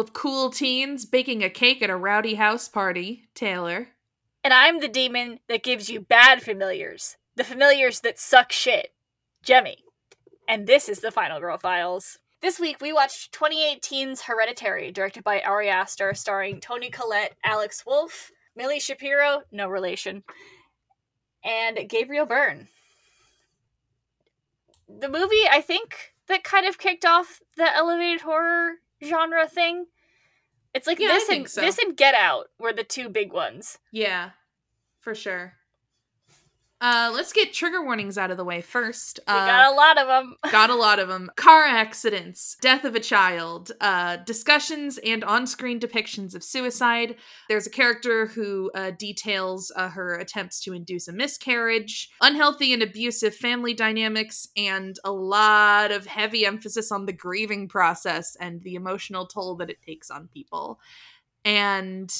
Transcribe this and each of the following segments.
Of cool teens baking a cake at a rowdy house party, Taylor. And I'm the demon that gives you bad familiars. The familiars that suck shit. Jemmy. And this is the Final Girl Files. This week we watched 2018's Hereditary, directed by Ari Aster, starring Toni Collette, Alex Wolff, Milly Shapiro, no relation, and Gabriel Byrne. The movie, I think, that kind of kicked off the elevated horror genre thing. It's like Yeah, this and so. this and Get Out were the two big ones. Yeah, for sure. Uh, let's get trigger warnings out of the way first. We Uh, got a lot of them. got a lot of them. Car accidents, death of a child, uh, discussions and on-screen depictions of suicide. There's a character who uh, details uh, her attempts to induce a miscarriage, unhealthy and abusive family dynamics, and a lot of heavy emphasis on the grieving process and the emotional toll that it takes on people. And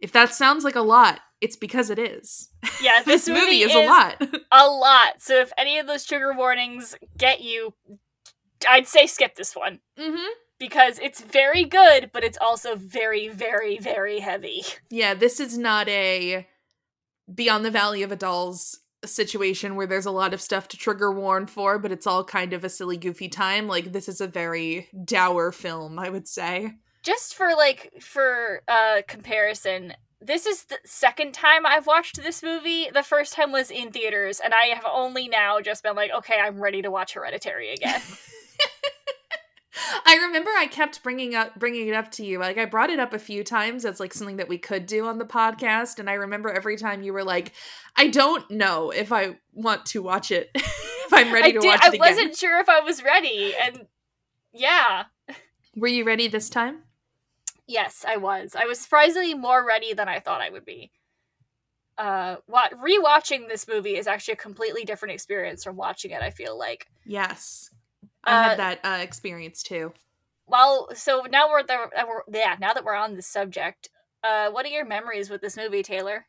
if that sounds like a lot, it's because it is. Yeah, this movie is, a lot. a lot. So if any of those trigger warnings get you, I'd say skip this one mm-hmm. because it's very good, but it's also very, very, very heavy. Yeah, this is not a Beyond the Valley of a Dolls situation where there's a lot of stuff to trigger warn for, but it's all kind of a silly, goofy time. Like, this is a very dour film, I would say. Just for like for uh comparison, this is the second time I've watched this movie. The first time was in theaters, and I have only now just been like, okay, I'm ready to watch Hereditary again. I remember I kept bringing up bringing it up to you. Like I brought it up a few times as like something that we could do on the podcast and I remember every time you were like I don't know if I want to watch it. if I'm ready I to did. watch I it again. wasn't sure if I was ready, and yeah. Were you ready this time? Yes, I was. I was surprisingly more ready than I thought I would be. Uh, what rewatching this movie is actually a completely different experience from watching it. I feel like. Yes. I Uh, had that uh, experience too. Well, so now we're there. uh, yeah, now that we're on the subject, uh, what are your memories with this movie, Taylor?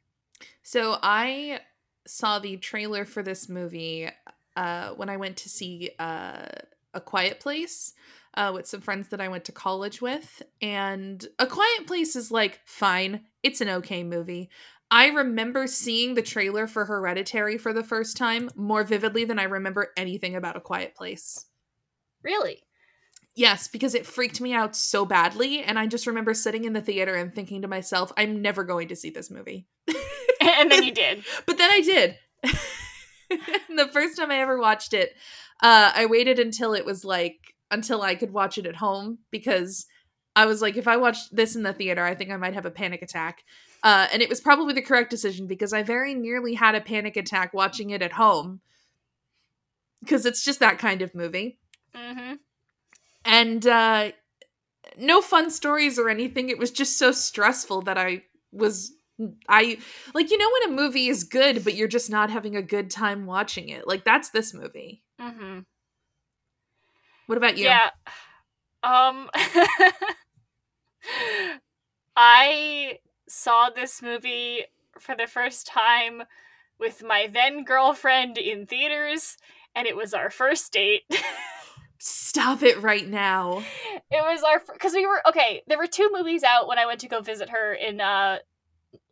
So I saw the trailer for this movie uh, when I went to see uh, A Quiet Place uh, with some friends that I went to college with. And A Quiet Place is like fine, it's an okay movie. I remember seeing the trailer for Hereditary for the first time more vividly than I remember anything about A Quiet Place. Really? Yes, because it freaked me out so badly. And I just remember sitting in the theater and thinking to myself, I'm never going to see this movie. and then you did. But then I did. the first time I ever watched it, uh, I waited until it was like until I could watch it at home because I was like, if I watched this in the theater, I think I might have a panic attack. Uh, and it was probably the correct decision because I very nearly had a panic attack watching it at home because it's just that kind of movie. Mm-hmm. And uh, no fun stories or anything. It was just so stressful that I was I like you know when a movie is good but you're just not having a good time watching it. Like that's this movie. Mm-hmm. What about you? Yeah. Um I saw this movie for the first time with my then girlfriend in theaters and it was our first date. Stop it right now. it was our because we were okay, there were two movies out when I went to go visit her in uh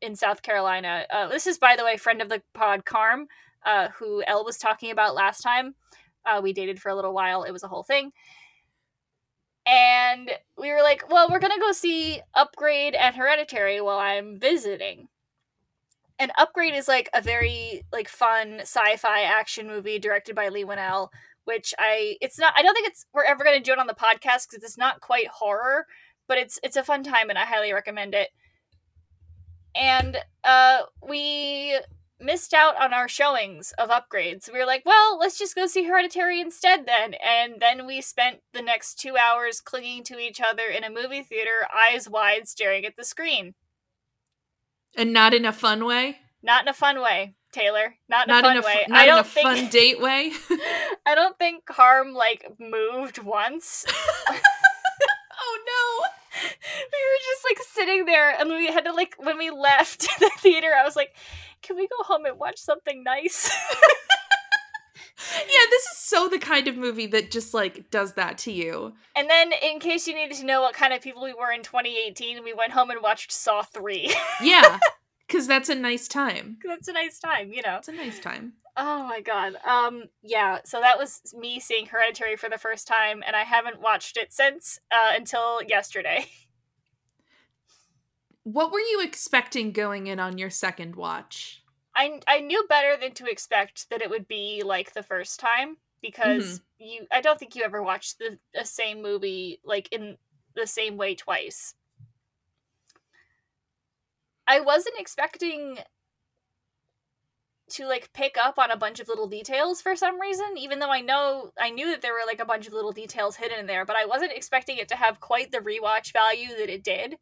in South Carolina. Uh, this is by the way friend of the pod Carm uh who Elle was talking about last time. Uh, we dated for a little while. It was a whole thing. And we were like, well, we're going to go see Upgrade and Hereditary while I'm visiting. And Upgrade is like a very like fun sci-fi action movie directed by Leigh Whannell, which I it's not I don't think it's we're ever going to do it on the podcast cuz it's not quite horror, but it's it's a fun time and I highly recommend it. And uh we missed out on our showings of upgrades. We were like, well, let's just go see Hereditary instead then. And then we spent the next two hours clinging to each other in a movie theater, eyes wide, staring at the screen. And not in a fun way. Not in a fun way, Taylor. Not in Not a fun in a way. not I in don't a think fun date way. I don't think Carm like moved once. oh no we were just like sitting there and we had to like when we left the theater, I was like, Can we go home and watch something nice? yeah, this is so the kind of movie that just like does that to you. And then, in case you needed to know what kind of people we were in 2018, we went home and watched Saw 3. yeah, because that's a nice time. That's a nice time, you know. It's a nice time. Oh my god. Um yeah, so that was me seeing Hereditary for the first time and I haven't watched it since uh until yesterday. What were you expecting going in on your second watch? I I knew better than to expect that it would be like the first time because mm-hmm. you I don't think you ever watched the, the same movie like in the same way twice. I wasn't expecting to like pick up on a bunch of little details for some reason even though i know i knew that there were like a bunch of little details hidden in there but i wasn't expecting it to have quite the rewatch value that it did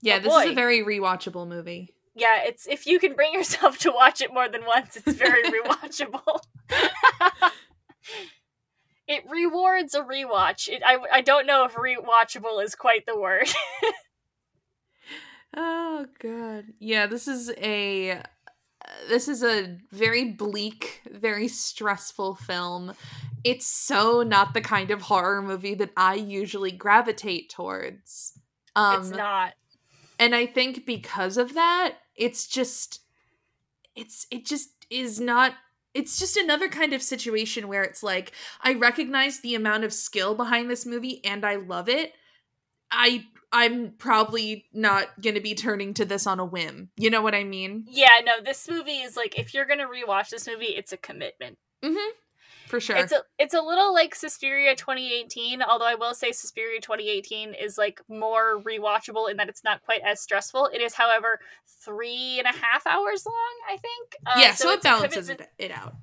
yeah this boy. is a very rewatchable movie yeah, it's if you can bring yourself to watch it more than once, it's very rewatchable. it rewards a rewatch. It, I I don't know if rewatchable is quite the word. oh god. Yeah, this is a this is a very bleak, very stressful film. It's so not the kind of horror movie that I usually gravitate towards. Um, it's not. And I think because of that, it's just it's it just is not it's just another kind of situation where it's like I recognize the amount of skill behind this movie and I love it. I I'm probably not going to be turning to this on a whim. You know what I mean? Yeah, no, this movie is like if you're going to rewatch this movie, it's a commitment. Mhm for sure. It's a it's a little like Suspiria 2018, although I will say Suspiria 2018 is like more rewatchable in that it's not quite as stressful. It is, however, three and a half hours long. I think. Uh, yeah, so, so it balances it, it out.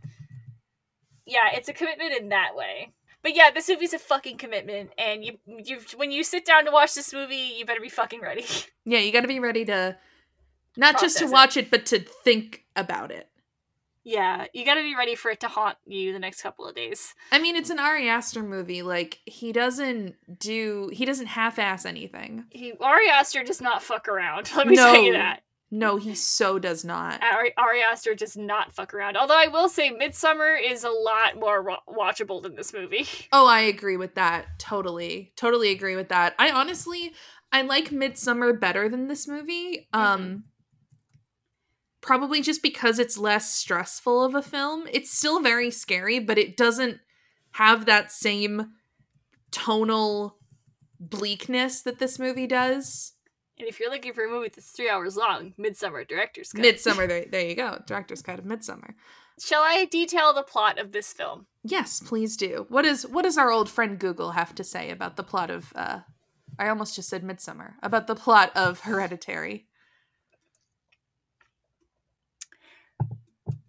Yeah, it's a commitment in that way. But yeah, this movie's a fucking commitment, and you you when you sit down to watch this movie, you better be fucking ready. Yeah, you got to be ready to not Process just to watch it. it, but to think about it. Yeah, you got to be ready for it to haunt you the next couple of days. I mean, it's an Ari Aster movie. Like he doesn't do, he doesn't half-ass anything. He Ari Aster does not fuck around. Let me no, tell you that. No, he so does not. Ari, Ari Aster does not fuck around. Although I will say, Midsommar is a lot more ro- watchable than this movie. Oh, I agree with that. Totally, totally agree with that. I honestly, I like Midsommar better than this movie. Um. Mm-hmm probably just because it's less stressful of a film. It's still very scary, but it doesn't have that same tonal bleakness that this movie does. And if you're looking for a movie that's three hours long, Midsommar Director's Cut. Midsommar, there, there you go. Director's Cut of Midsommar. Shall I detail the plot of this film? Yes, please do. What is what does our old friend Google have to say about the plot of uh I almost just said Midsommar. About the plot of Hereditary.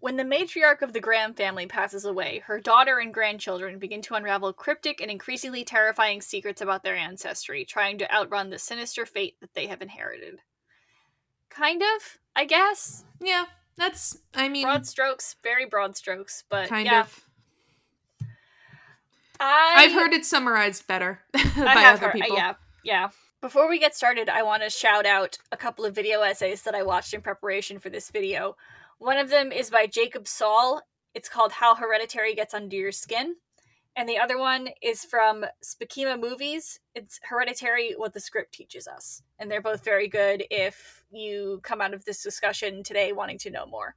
When the matriarch of the Graham family passes away, her daughter and grandchildren begin to unravel cryptic and increasingly terrifying secrets about their ancestry, trying to outrun the sinister fate that they have inherited. Kind of, I guess. Yeah, that's, I mean. Broad strokes, very broad strokes, but. Kind yeah. of. I, have heard it summarized better by other heard, uh, people. Yeah, yeah. Before we get started, I want to shout out a couple of video essays that I watched in preparation for this video. One of them is by Jacob Saul. It's called How Hereditary Gets Under Your Skin. And the other one is from Spikima Movies. It's Hereditary What the Script Teaches Us. And they're both very good if you come out of this discussion today wanting to know more.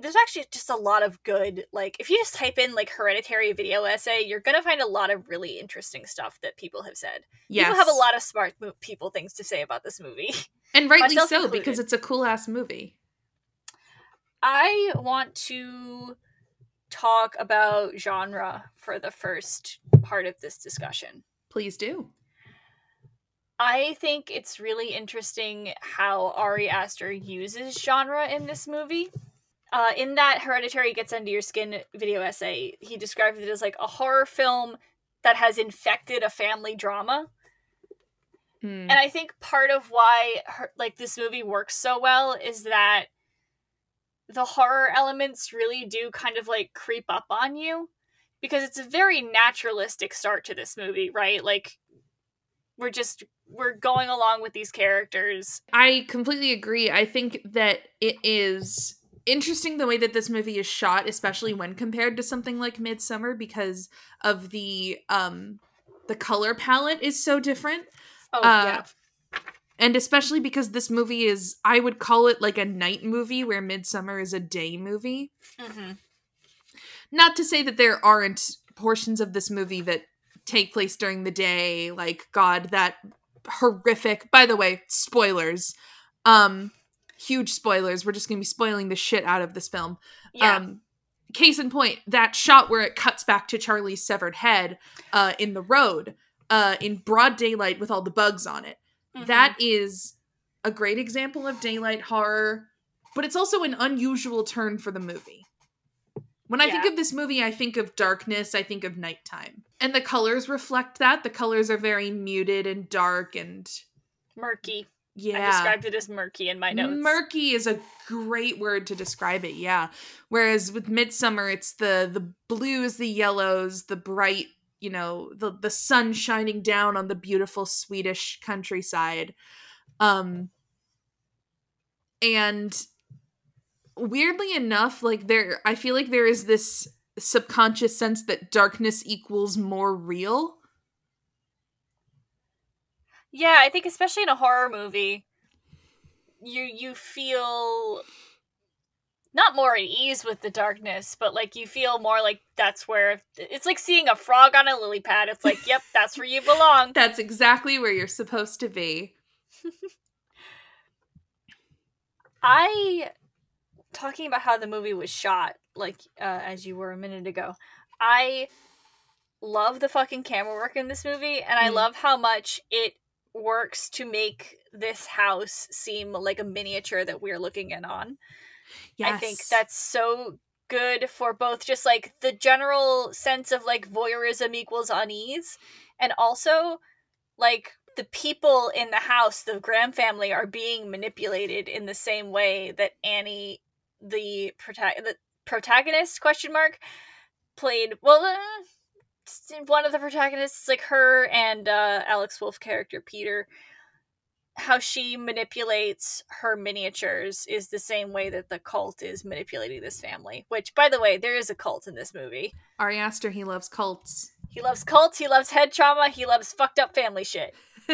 There's actually just a lot of good, like, if you just type in, like, hereditary video essay, you're going to find a lot of really interesting stuff that people have said. Yes. People have a lot of smart people things to say about this movie. And rightly so, included. because it's a cool ass movie. I want to talk about genre for the first part of this discussion. Please do. I think it's really interesting how Ari Aster uses genre in this movie. Uh, in that Hereditary Gets Under Your Skin video essay, he described it as like a horror film that has infected a family drama. Hmm. And I think part of why her, like this movie works so well is that the horror elements really do kind of like creep up on you because it's a very naturalistic start to this movie, right? Like we're just we're going along with these characters. I completely agree. I think that it is interesting the way that this movie is shot, especially when compared to something like Midsommar, because of the um the color palette is so different. Oh Uh, yeah. And especially because this movie is, I would call it like a night movie, where Midsommar is a day movie. hmm Not to say that there aren't portions of this movie that take place during the day, like God, that horrific. By the way, spoilers. Um, huge spoilers. We're just gonna be spoiling the shit out of this film. Yeah. Um, case in point, that shot where it cuts back to Charlie's severed head uh, in the road uh, in broad daylight with all the bugs on it. Mhm. That is a great example of daylight horror, but it's also an unusual turn for the movie. When I think of this movie, I think of darkness, I think of nighttime. And the colors reflect that. The colors are very muted and dark and murky. Yeah. I described it as murky in my notes. Murky is a great word to describe it, yeah. Whereas with Midsommar, it's the the blues, the yellows, the bright, you know, the the sun shining down on the beautiful Swedish countryside. Um and weirdly enough, like there I feel like there is this subconscious sense that darkness equals more real. Yeah, I think especially in a horror movie, you you feel not more at ease with the darkness, but like you feel more like that's where it's like seeing a frog on a lily pad. It's like, yep, that's where you belong. That's exactly where you're supposed to be. I talking about how the movie was shot, like uh, as you were a minute ago. I love the fucking camera work in this movie, and I Mm. love how much it works to make this house seem like a miniature that we're looking in on. Yes. I think that's so good for both just like the general sense of like voyeurism equals unease and also like the people in the house, the Graham family are being manipulated in the same way that Annie the, prota- the protagonist question mark played well uh, one of the protagonists like her and uh Alex Wolff character Peter how she manipulates her miniatures is the same way that the cult is manipulating this family. Which, by the way, there is a cult in this movie. Ari Aster, he loves cults. He loves cults, he loves head trauma, he loves fucked up family shit.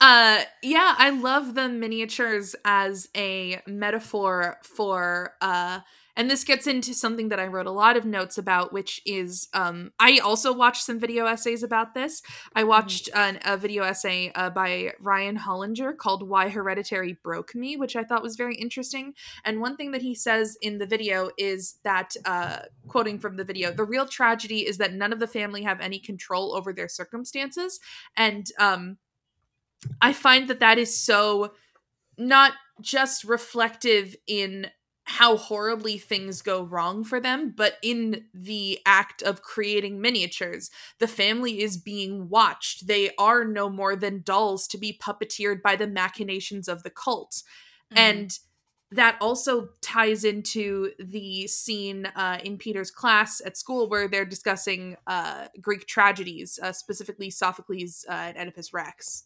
uh yeah, I love the miniatures as a metaphor for uh and this gets into something that I wrote a lot of notes about, which is um, I also watched some video essays about this. I watched an, a video essay uh, by Ryan Hollinger called Why Hereditary Broke Me, which I thought was very interesting. And one thing that he says in the video is that, uh, quoting from the video, the real tragedy is that none of the family have any control over their circumstances. And um, I find that that is so not just reflective in how horribly things go wrong for them, but in the act of creating miniatures, the family is being watched. They are no more than dolls to be puppeteered by the machinations of the cult. Mm-hmm. And that also ties into the scene uh, in Peter's class at school where they're discussing uh, Greek tragedies, uh, specifically Sophocles uh, and Oedipus Rex.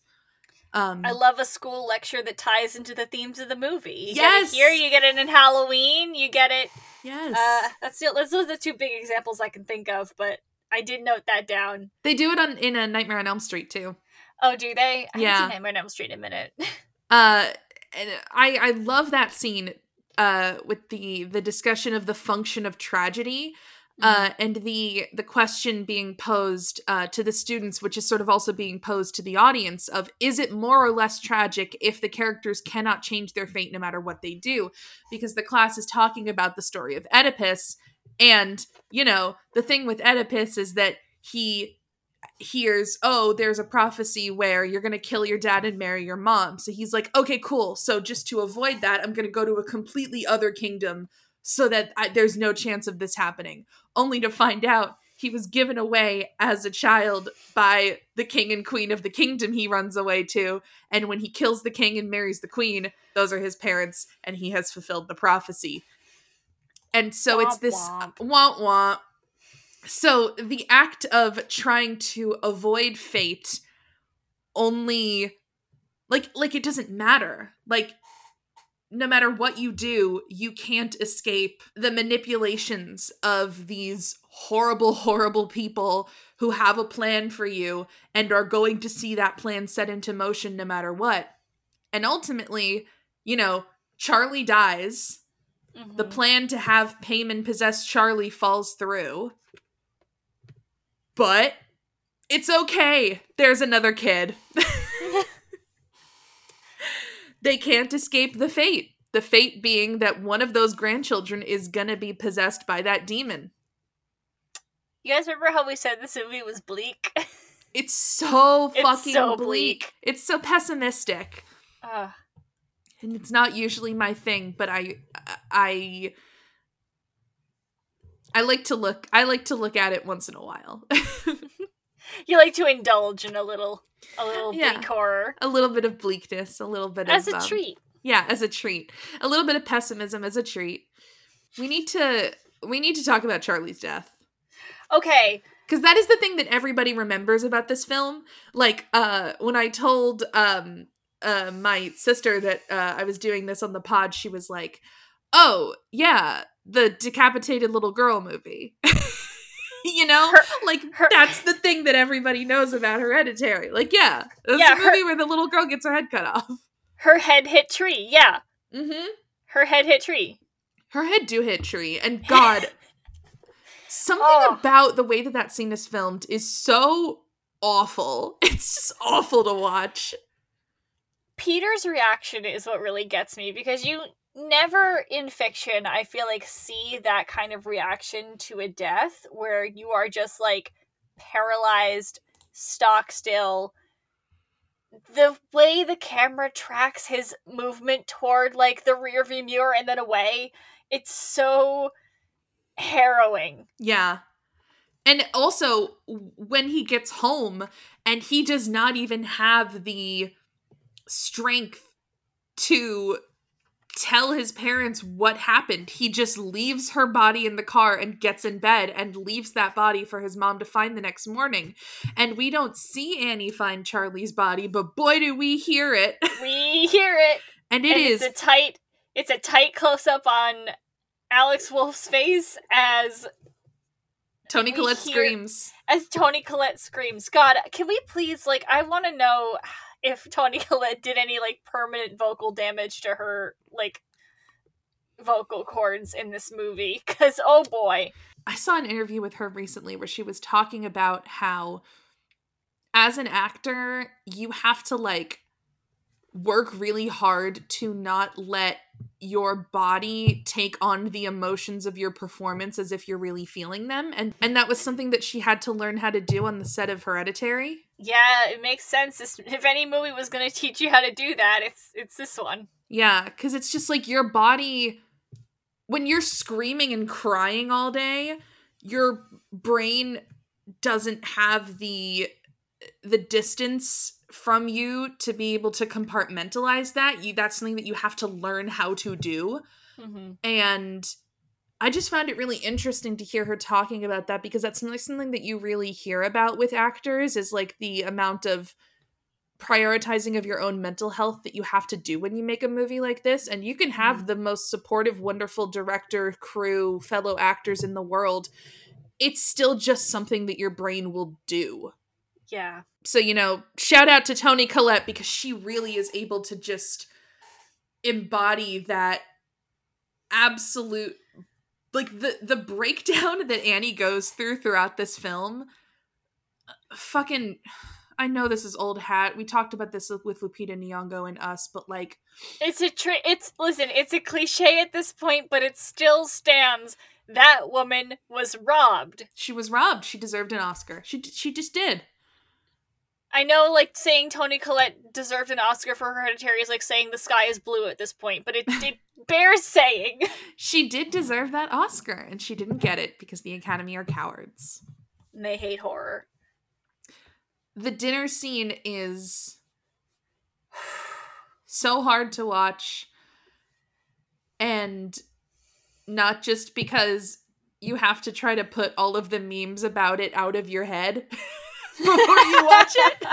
Um, I love a school lecture that ties into the themes of the movie. You Yes! get it here, you get it in Halloween, you get it. yes, Uh, that's the, those are the two big examples I can think of, but I did note that down. they do it on in a Nightmare on Elm Street too. Oh, do they? I Yeah. Nightmare on Elm Street in a minute. uh and i i love that scene uh with the the discussion of the function of tragedy uh and the the question being posed uh to the students which is sort of also being posed to the audience of is it more or less tragic if the characters cannot change their fate no matter what they do because the class is talking about the story of oedipus and you know the thing with oedipus is that he hears, oh, there's a prophecy where you're going to kill your dad and marry your mom. So he's like, okay, cool. So just to avoid that, I'm going to go to a completely other kingdom so that I, there's no chance of this happening. Only to find out he was given away as a child by the king and queen of the kingdom he runs away to. And when he kills the king and marries the queen, those are his parents, and he has fulfilled the prophecy. And so it's this womp. womp womp. So the act of trying to avoid fate only like like it doesn't matter. Like no matter what you do, you can't escape the manipulations of these horrible, horrible people who have a plan for you and are going to see that plan set into motion no matter what. And ultimately, you know, Charlie dies. The Mhm. plan to have Paimon possess Charlie falls through. But it's okay. There's another kid. they can't escape the fate. The fate being that one of those grandchildren is gonna be possessed by that demon. You guys remember how we said this movie was bleak? It's so It's fucking so bleak. bleak. It's so pessimistic. Ugh. And it's not usually my thing, but I I I like to look I like to look at it once in a while. you like to indulge in a little a little Yeah. bleak horror a little bit of bleakness, a little bit of as of a um, treat. Yeah, as a treat. A little bit of pessimism as a treat. We need to we need to talk about Charlie's death. Okay, Cuz that is the thing that everybody remembers about this film. Like uh when I told um uh my sister that uh I was doing this on the pod, she was like, "Oh, yeah, the decapitated little girl movie." you know? Her- like her- that's the thing that everybody knows about Hereditary. Like, yeah, it's Yeah, a her- movie where the little girl gets her head cut off. her head hit tree. Yeah, Mm-hmm. her head hit tree. her head do hit tree and god something Oh. about the way that that scene is filmed is so awful it's just awful to watch Peter's reaction is what really gets me because you never in fiction, I feel like, see that kind of reaction to a death where you are just like paralyzed, stock still. The way the camera tracks his movement toward like the rear view mirror and then away, it's so harrowing. yeah and also when he gets home and he does not even have the strength to tell his parents what happened. He just leaves her body in the car and gets in bed and leaves that body for his mom to find the next morning. And we don't see Annie find Charlie's body, but boy do we hear it. We hear it. And it and is it's a tight it's a tight close up on Alex Wolff's face as Toni Collette hear- screams. as Toni Collette screams. God, can we please like I want to know if Toni Collette did any like permanent vocal damage to her like vocal cords in this movie cuz oh boy. I saw an interview with her recently where she was talking about how as an actor, you have to like work really hard to not let your body take on the emotions of your performance as if you're really feeling them and and that was something that she had to learn how to do on the set of Hereditary. Yeah, it makes sense. If any movie was going to teach you how to do that, it's it's this one. Yeah, cuz it's just like your body when you're screaming and crying all day, your brain doesn't have the the distance from you to be able to compartmentalize that. You that's something that you have to learn how to do. Mm-hmm. And I just found it really interesting to hear her talking about that because that's something something that you really hear about with actors is like the amount of prioritizing of your own mental health that you have to do when you make a movie like this. And you can have mm-hmm. the most supportive wonderful director crew fellow actors in the world. It's still just something that your brain will do. Yeah. so you know shout out to toni collette because she really is able to just embody that absolute like the the breakdown that annie goes through throughout this film fucking i know this is old hat we talked about this with- lupita nyong'o and us but like It's a tri- it's listen, it's a cliche at this point, but it still stands. That woman was robbed. she was robbed she deserved an oscar she d- she just did I know, like saying Toni Collette deserved an Oscar for Hereditary is like saying the sky is blue at this point, but it, it bears saying. she did deserve that oscar and she didn't get it because the academy are cowards And they hate horror. the dinner scene is so hard to watch and not just because you have to try to put all of the memes about it out of your head before you watch it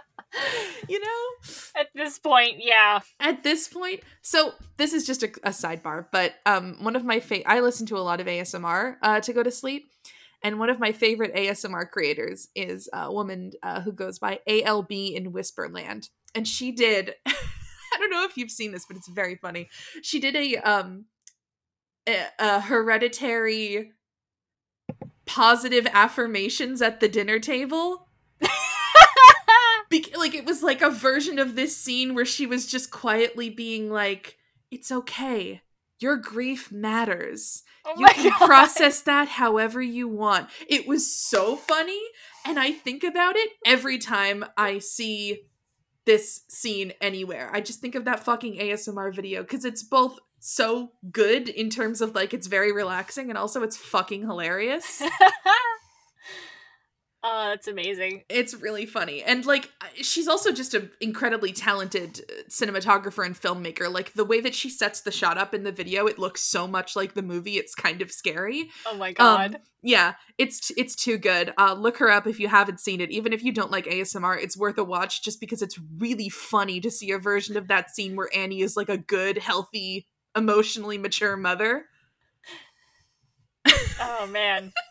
you know? At this point, yeah. At this point, so this is just a, a sidebar, but um, one of my favorite, I listen to a lot of ASMR uh, to go to sleep, and one of my favorite ASMR creators is a woman uh, who goes by ALB in Whisperland, and she did. I don't know if you've seen this, but it's very funny. She did a um a, a hereditary positive affirmations at the dinner table. Like it was like a version of this scene where she was just quietly being like, "It's okay. Your grief matters. Oh you can God. process that however you want." It was so funny, and I think about it every time I see this scene anywhere. I just think of that fucking ASMR video because it's both so good in terms of like it's very relaxing and also it's fucking hilarious. oh, that's amazing. it's really funny. And like she's also just an incredibly talented uh, cinematographer and filmmaker. Like the way that she sets the shot up in the video, it looks so much like the movie. It's kind of scary. Oh my god. Yeah, it's it's too good. Uh look her up if you haven't seen it. Even if you don't like ASMR, it's worth a watch just because it's really funny to see a version of that scene where Annie is like a good, healthy, emotionally mature mother, oh man.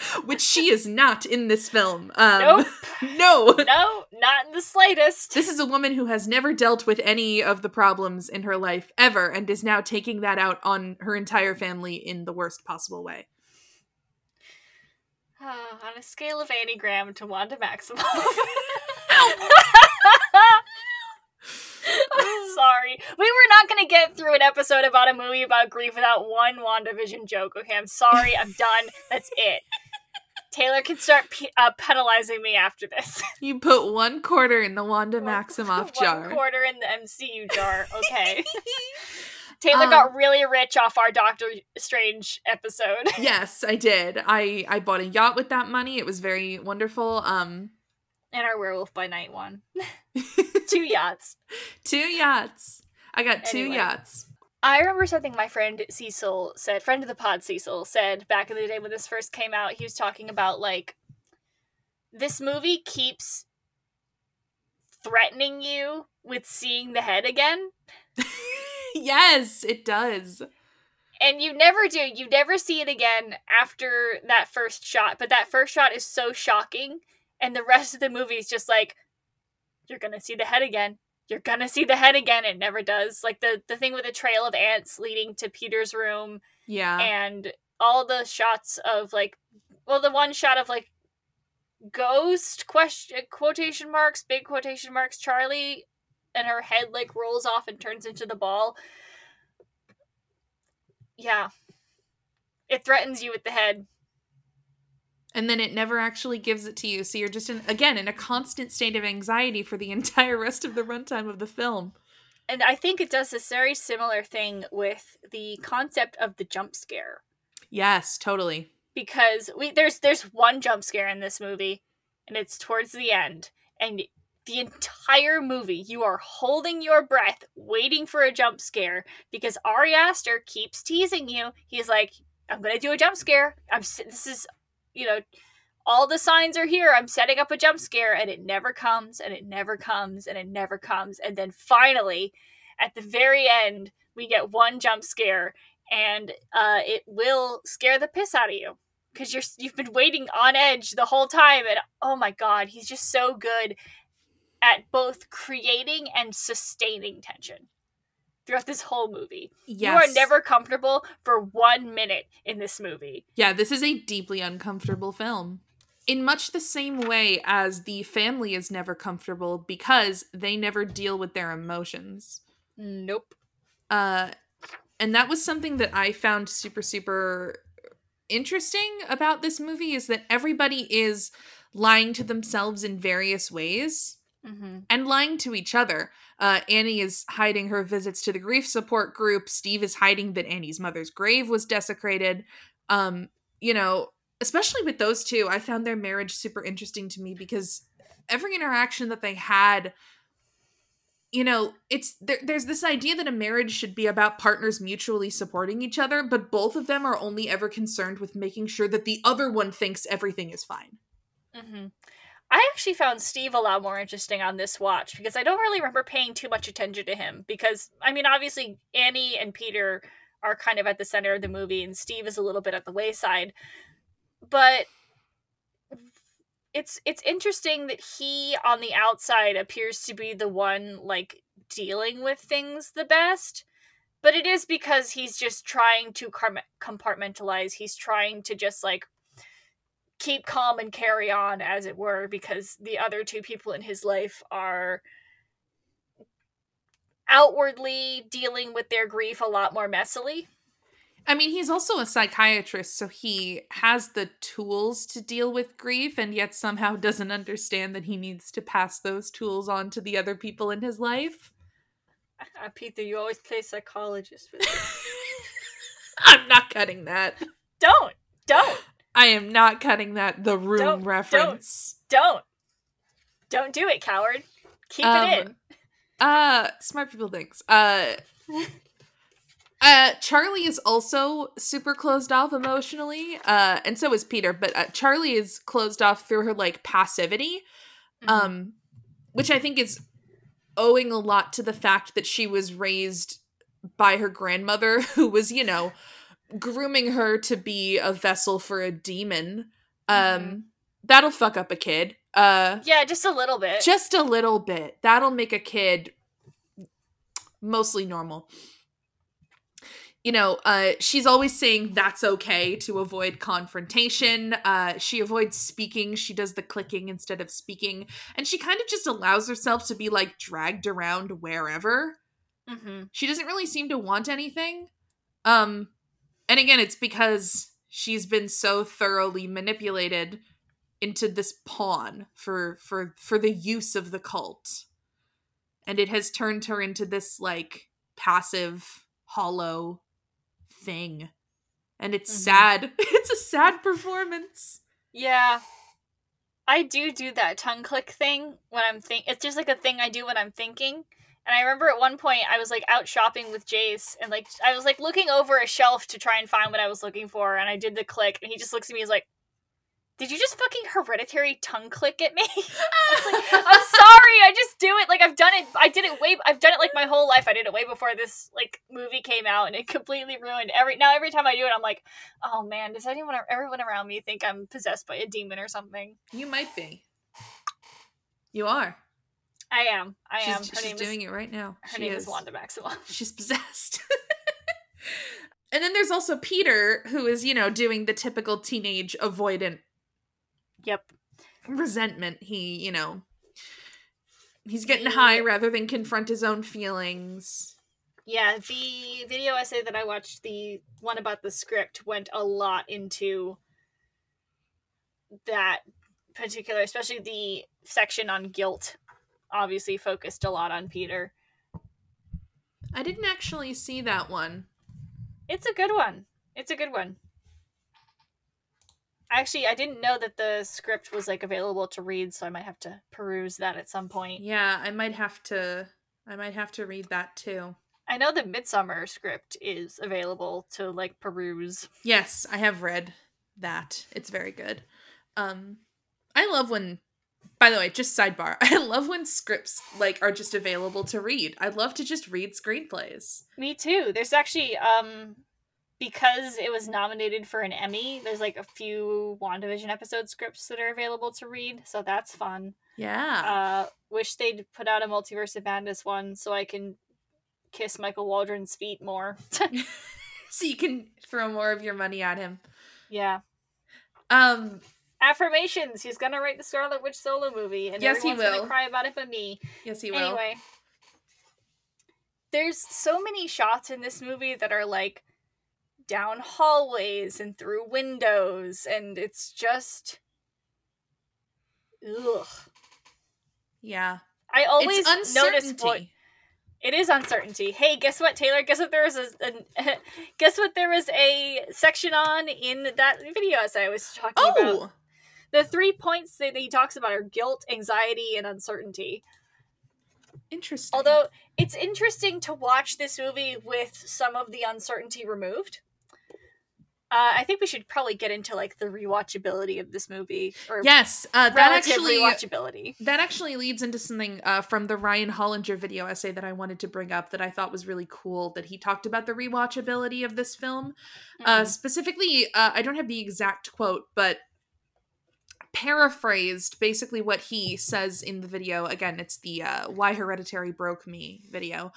which she is not in this film. Um Nope. no. No, not in the slightest. This is a woman who has never dealt with any of the problems in her life ever and is now taking that out on her entire family in the worst possible way. Ah, on a scale of Annie Graham to Wanda Maximoff. I'm sorry. We were not going to get through an episode about a movie about grief without one WandaVision joke, okay? I'm sorry. I'm done. That's it. Taylor can start pe- uh, penalizing me after this. You put one quarter in the Wanda Maximoff jar. One quarter in the MCU jar, okay? Taylor Um, got really rich off our Doctor Strange episode. yes, I did. I I bought a yacht with that money. It was very wonderful. Um and our Werewolf by Night one. Two yachts. two yachts. I got two yachts. I remember something my friend Cecil said, friend of the pod Cecil said back in the day when this first came out. He was talking about like this movie keeps threatening you with seeing the head again. yes, it does. And you never do. You never see it again after that first shot. But that first shot is so shocking. And the rest of the movie is just like, you're going to see the head again. You're to see the head again. It never does. Like the, the thing with the trail of ants leading to Peter's room Yeah. and all the shots of like, well, the one shot of like ghost question quotation marks, big quotation marks, Charlie and her head like rolls off and turns into the ball. Yeah. It threatens you with the head. And then it never actually gives it to you. So you're just in again in a constant state of anxiety for the entire rest of the runtime of the film. And I think it does this very similar thing with the concept of the jump scare. Yes, totally. Because we there's there's one jump scare in this movie, and it's towards the end. And the entire movie, you are holding your breath, waiting for a jump scare, because Ari Aster keeps teasing you. He's like, "I'm gonna do a jump scare. I'm this is, you know, all the signs are here. I'm setting up a jump scare, and it never comes, and it never comes, and it never comes, and then finally, at the very end, we get one jump scare, and uh, it will scare the piss out of you because you're you've been waiting on edge the whole time, and oh my god, he's just so good at both creating and sustaining tension throughout this whole movie. Yes. You are never comfortable for one minute in this movie. Yeah, this is a deeply uncomfortable film. In much the same way as the family is never comfortable because they never deal with their emotions. Nope. Uh and that was something that I found super super interesting about this movie is that everybody is lying to themselves in various ways Mm-hmm. and lying to each other. Uh, Annie is hiding her visits to the grief support group. Steve is hiding that Annie's mother's grave was desecrated. Um, you know, especially with those two, I found their marriage super interesting to me because every interaction that they had, you know, it's there, there's this idea that a marriage should be about partners mutually supporting each other, but both of them are only ever concerned with making sure that the other one thinks everything is fine. Mm-hmm. I actually found Steve a lot more interesting on this watch because I don't really remember paying too much attention to him. Because, I mean, obviously, Annie and Peter are kind of at the center of the movie, and Steve is a little bit at the wayside. But it's it's interesting that he on the outside appears to be the one like dealing with things the best but it is because he's just trying to compartmentalize he's trying to just like keep calm and carry on as it were because the other two people in his life are outwardly dealing with their grief a lot more messily I mean, he's also a psychiatrist, so he has the tools to deal with grief, and yet somehow doesn't understand that he needs to pass those tools on to the other people in his life. Uh, Peter, you always play psychologist with I'm not cutting that. Don't. Don't. I am not cutting that. The room don't, reference. Don't. Don't. Don't do it, coward. Keep um, it in. Uh, smart people thinks. Uh. Uh, Charlie is also super closed off emotionally, uh, and so is Peter. But uh, Charlie is closed off through her like passivity, mm-hmm. um, which I think is owing a lot to the fact that she was raised by her grandmother, who was, you know, grooming her to be a vessel for a demon. Um, mm-hmm. That'll fuck up a kid. Uh, yeah, just a little bit. Just a little bit. That'll make a kid mostly normal you know, uh, she's always saying that's okay to avoid confrontation. Uh, she avoids speaking. She does the clicking instead of speaking. And she kind of just allows herself to be like dragged around wherever. Mm-hmm. She doesn't really seem to want anything. Um, and again, it's because she's been so thoroughly manipulated into this pawn for for for the use of the cult and it has turned her into this like passive hollow thing. And it's mm-hmm. sad. It's a sad performance. Yeah. I do do that tongue click thing when I'm think it's just like a thing I do when I'm thinking. And I remember at one point I was like out shopping with Jace and like I was like looking over a shelf to try and find what I was looking for and I did the click and he just looks at me and he's like did you just fucking hereditary tongue click at me? I like, I'm sorry, I just do it. Like I've done it. I did it way. I've done it like my whole life. I did it way before this like movie came out, and it completely ruined every. Now every time I do it, I'm like, oh man, does anyone, everyone around me think I'm possessed by a demon or something? You might be. You are. I am. I she's, am. Her she's doing is, it right now. Her she name is. is Wanda Maximoff. She's possessed. and then there's also Peter, who is, you know, doing the typical teenage avoidant Yep. Resentment. He, you know, he's getting high rather than confront his own feelings. Yeah, the video essay that I watched, the one about the script, went a lot into that particular, especially the section on guilt. Obviously, focused a lot on Peter. I didn't actually see that one. It's a good one. It's a good one. Actually, I didn't know that the script was like available to read, so I might have to peruse that at some point. Yeah, I might have to I might have to read that too. I know the Midsommar script is available to like peruse. Yes, I have read that. It's very good. Um I love when by the way, just sidebar. I love when scripts like are just available to read. I'd love to just read screenplays. Me too. There's actually um because it was nominated for an Emmy, there's like a few WandaVision episode scripts that are available to read, so that's fun. Yeah. Uh, wish they'd put out a Multiverse of Madness one so I can kiss Michael Waldron's feet more. so you can throw more of your money at him. Yeah. Um. Affirmations. He's gonna write the Scarlet Witch solo movie, and yes, he will. Gonna cry about it, but me. Yes, he will. Anyway, there's so many shots in this movie that are like down hallways and through windows and it's just ugh. Yeah. I always notice what it is uncertainty. Hey, guess what, Taylor? Guess what? There was a, a guess what? There was a section on in that video as I was talking oh. about. The three points that he talks about are guilt, anxiety, and uncertainty. Interesting. Although it's interesting to watch this movie with some of the uncertainty removed Uh, I think we should probably get into like the rewatchability of this movie, or Yes, uh, that actually rewatchability. that actually leads into something uh, from the Ryan Hollinger video essay that I wanted to bring up that I thought was really cool. That he talked about the rewatchability of this film. Uh, Mhm. specifically, uh, I don't have the exact quote, but paraphrased basically what he says in the video. Again, it's the uh, "Why Hereditary Broke Me" video.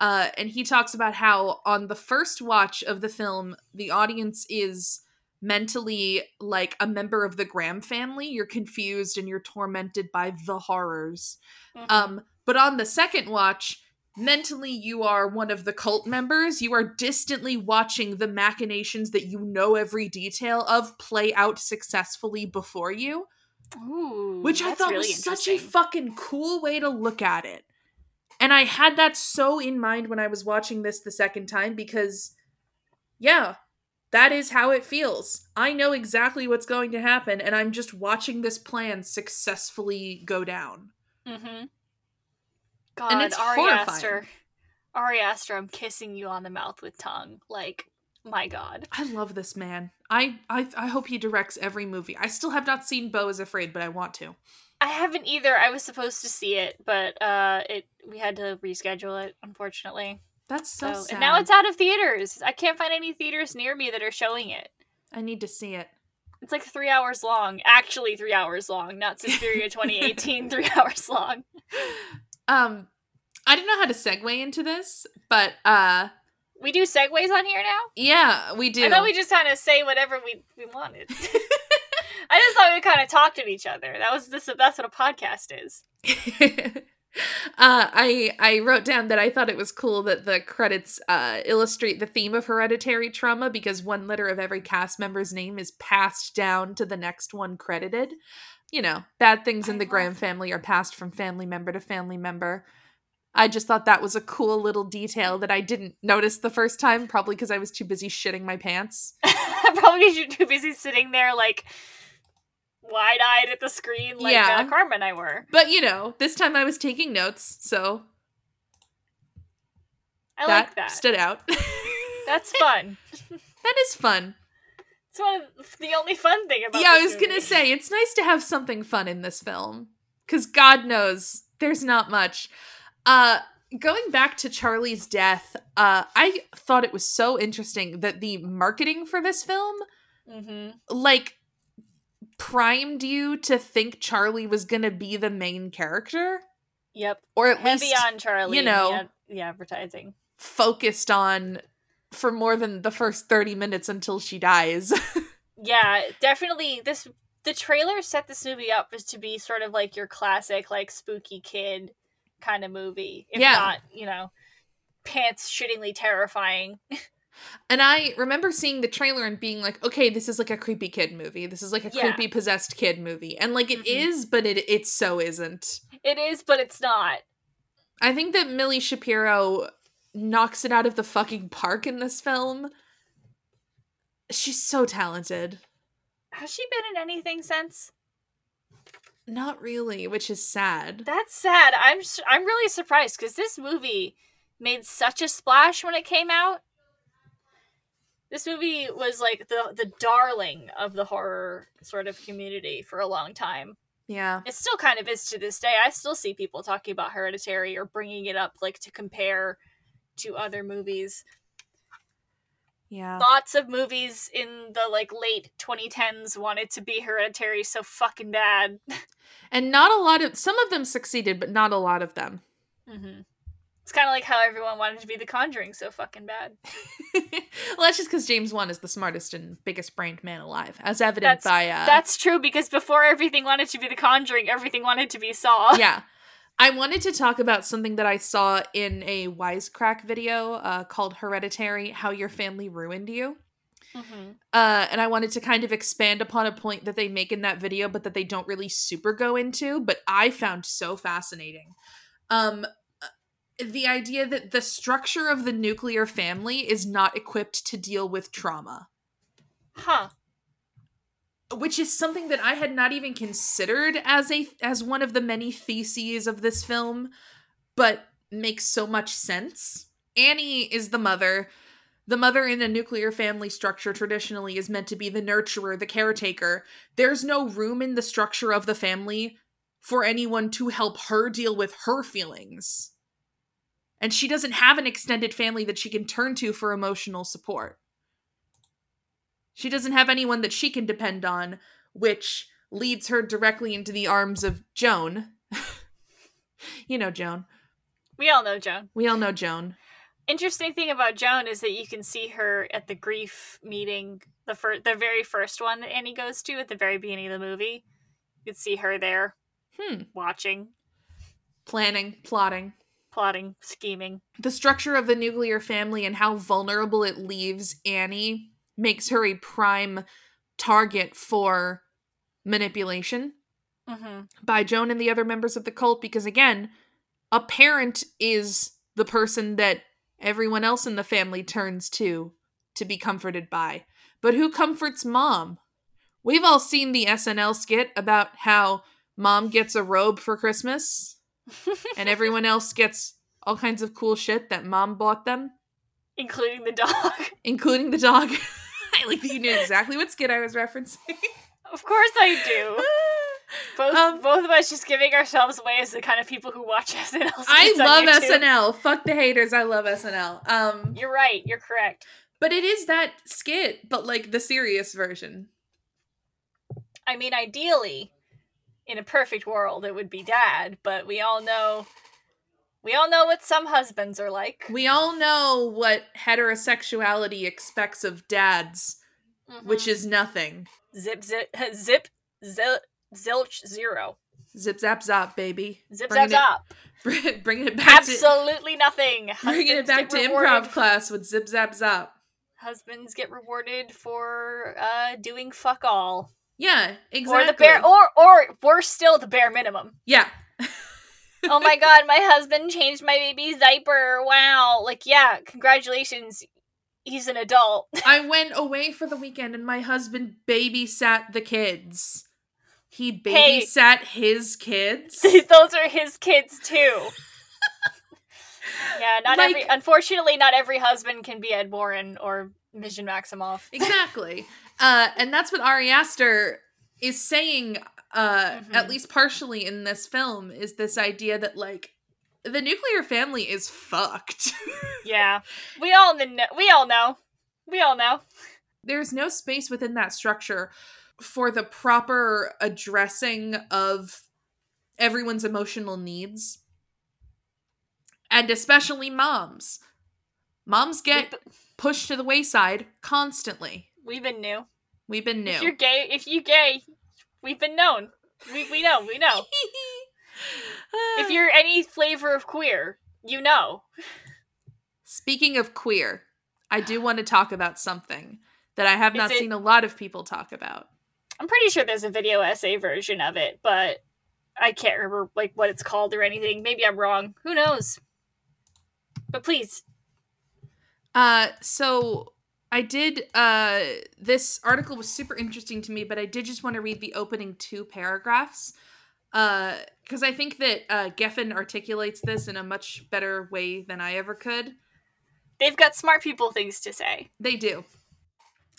Uh, and he talks about how on the first watch of the film, the audience is mentally like a member of the Graham family. You're confused and you're tormented by the horrors. Mhm. Um, but on the second watch, mentally you are one of the cult members. You are distantly watching the machinations that you know every detail of play out successfully before you, Ooh, which I thought really was such a fucking cool way to look at it. And I had that so in mind when I was watching this the second time because yeah, that is how it feels. I know exactly what's going to happen and I'm just watching this plan successfully go down. Mm-hmm. God, it's Ari horrifying. Aster, Ari Aster, I'm kissing you on the mouth with tongue. Like, my God. I love this man. I, I I hope he directs every movie. I still have not seen Beau is Afraid, but I want to. I haven't either. I was supposed to see it, but uh, it we had to reschedule it, unfortunately. That's so, So, sad. and now it's out of theaters. I can't find any theaters near me that are showing it. I need to see it. It's like three hours long. Actually, three hours long. Not Suspiria 2018, three hours long. Um, I don't know how to segue into this, but uh, We do segues on here now. yeah, we do. I thought we just kind of say whatever we we wanted. I just thought we kind of talked to each other. That was this. That's what a podcast is. uh, I I wrote down that I thought it was cool that the credits uh, illustrate the theme of hereditary trauma because one letter of every cast member's name is passed down to the next one credited. You know, bad things in the Graham family are passed from family member to family member. I just thought that was a cool little detail that I didn't notice the first time, probably because I was too busy shitting my pants. Probably because you're too busy sitting there like wide eyed at the screen, like Yeah. uh, Karma and I were. But you know, this time I was taking notes, so I that, like that. stood out. That's fun. that is fun. It's one of the only fun thing about. yeah, I was gonna say it's nice to have something fun in this film because God knows there's not much. Uh, going back to Charlie's death, uh, I thought it was so interesting that the marketing for this film, Mhm. like, primed you to think Charlie was gonna be the main character, Yep. or at Heavy least on Charlie. you in the know- ad- the advertising. focused on for more than the first thirty minutes until she dies. Yeah, definitely. This the trailer set this movie up as to be sort of like your classic, like spooky kid kind of movie. If Yeah. not, you know, pants shittingly terrifying. And I remember seeing the trailer and being like, okay, this is like a creepy kid movie. This is like a Yeah. creepy possessed kid movie. And like it Mhm. is, but it it so isn't. It is, but it's not. I think that Milly Shapiro knocks it out of the fucking park in this film. She's so talented. Has she been in anything since? Not really, which is sad. That's sad. I'm I'm really surprised because this movie made such a splash when it came out. This movie was like the the darling of the horror sort of community for a long time. Yeah. It still kind of is to this day. I still see people talking about Hereditary or bringing it up like to compare to other movies. Yeah. Lots of movies in the like late 2010s wanted to be Hereditary so fucking bad. And not a lot of some of them succeeded, but not a lot of them. hmm It's kind of like how everyone wanted to be The Conjuring so fucking bad. well, that's just because James Wan is the smartest and biggest brained man alive, as evident That's- by uh That's true because before everything wanted to be The Conjuring, everything wanted to be Saw. yeah. I wanted to talk about something that I saw in a Wisecrack video uh, called Hereditary How Your Family Ruined You. Mhm. Uh, and I wanted to kind of expand upon a point that they make in that video, but that they don't really super go into, but I found so fascinating. Um, uh, the idea that the structure of the nuclear family is not equipped to deal with trauma. Huh. Which is something that I had not even considered as a as one of the many theses of this film, but makes so much sense. Annie is the mother. the mother in a nuclear family structure traditionally is meant to be the nurturer, the caretaker. There's no room in the structure of the family for anyone to help her deal with her feelings. And she doesn't have an extended family that she can turn to for emotional support. She doesn't have anyone that she can depend on, which leads her directly into the arms of Joan. you know Joan. We all know Joan. We all know Joan. Interesting thing about Joan is that you can see her at the grief meeting, the fir- the very first one that Annie goes to at the very beginning of the movie. You can see her there, Hmm. watching, Planning, plotting. plotting, scheming. The structure of the nuclear family and how vulnerable it leaves Annie makes her a prime target for manipulation hmm by Joan and the other members of the cult because again, a parent is the person that everyone else in the family turns to to be comforted by. But who comforts mom? We've all seen the SNL skit about how mom gets a robe for Christmas and everyone else gets all kinds of cool shit that mom bought them, Including the dog. including the dog. I like that you knew exactly what skit I was referencing. of course I do. Both, Um, both of us just giving ourselves away as the kind of people who watch SNL. I love SNL. Fuck the haters. I love SNL. Um You're right. You're correct. But it is that skit, but like the serious version. I mean, ideally, in a perfect world, it would be dad, but we all know, we all know what some husbands are like. We all know what heterosexuality expects of dads, which Mhm. is nothing. zip zip zip zil, zilch zero Zip zap zop, baby. zip Bringing zap it- zop. bringing it back to Absolutely nothing. bringing it back to get improv class with zip zap zop. Husbands get rewarded for uh doing fuck all, Yeah, exactly. or the bare, or or worse still, the bare minimum. yeah, oh my god, my husband changed my baby's diaper. Wow. Like, yeah, congratulations. He's an adult. I went away for the weekend and my husband babysat the kids. He Hey. babysat his kids. Those are his kids too. yeah, not every unfortunately not every husband can be Ed Warren or Vision Maximoff. exactly. Uh, and that's what Ari Aster is saying, uh, Mhm. at least partially in this film, is this idea that like the nuclear family is fucked. Yeah. We all know we all know. We all know. There's no space within that structure for the proper addressing of everyone's emotional needs. And especially moms. Moms get pushed to the wayside constantly. we've been new. We've been new. If you're gay, if you gay, we've been known. We we know, we know. if you're any flavor of queer, you know. Speaking of queer, I do want to talk about something that I have Is not it- seen a lot of people talk about. I'm pretty sure there's a video essay version of it, but I can't remember like what it's called or anything. Maybe I'm wrong. Who knows? But please. Uh so I did uh this article was super interesting to me, but I did just want to read the opening two paragraphs. Uh because I think that uh Geffen articulates this in a much better way than I ever could. They've got smart people things to say. They do.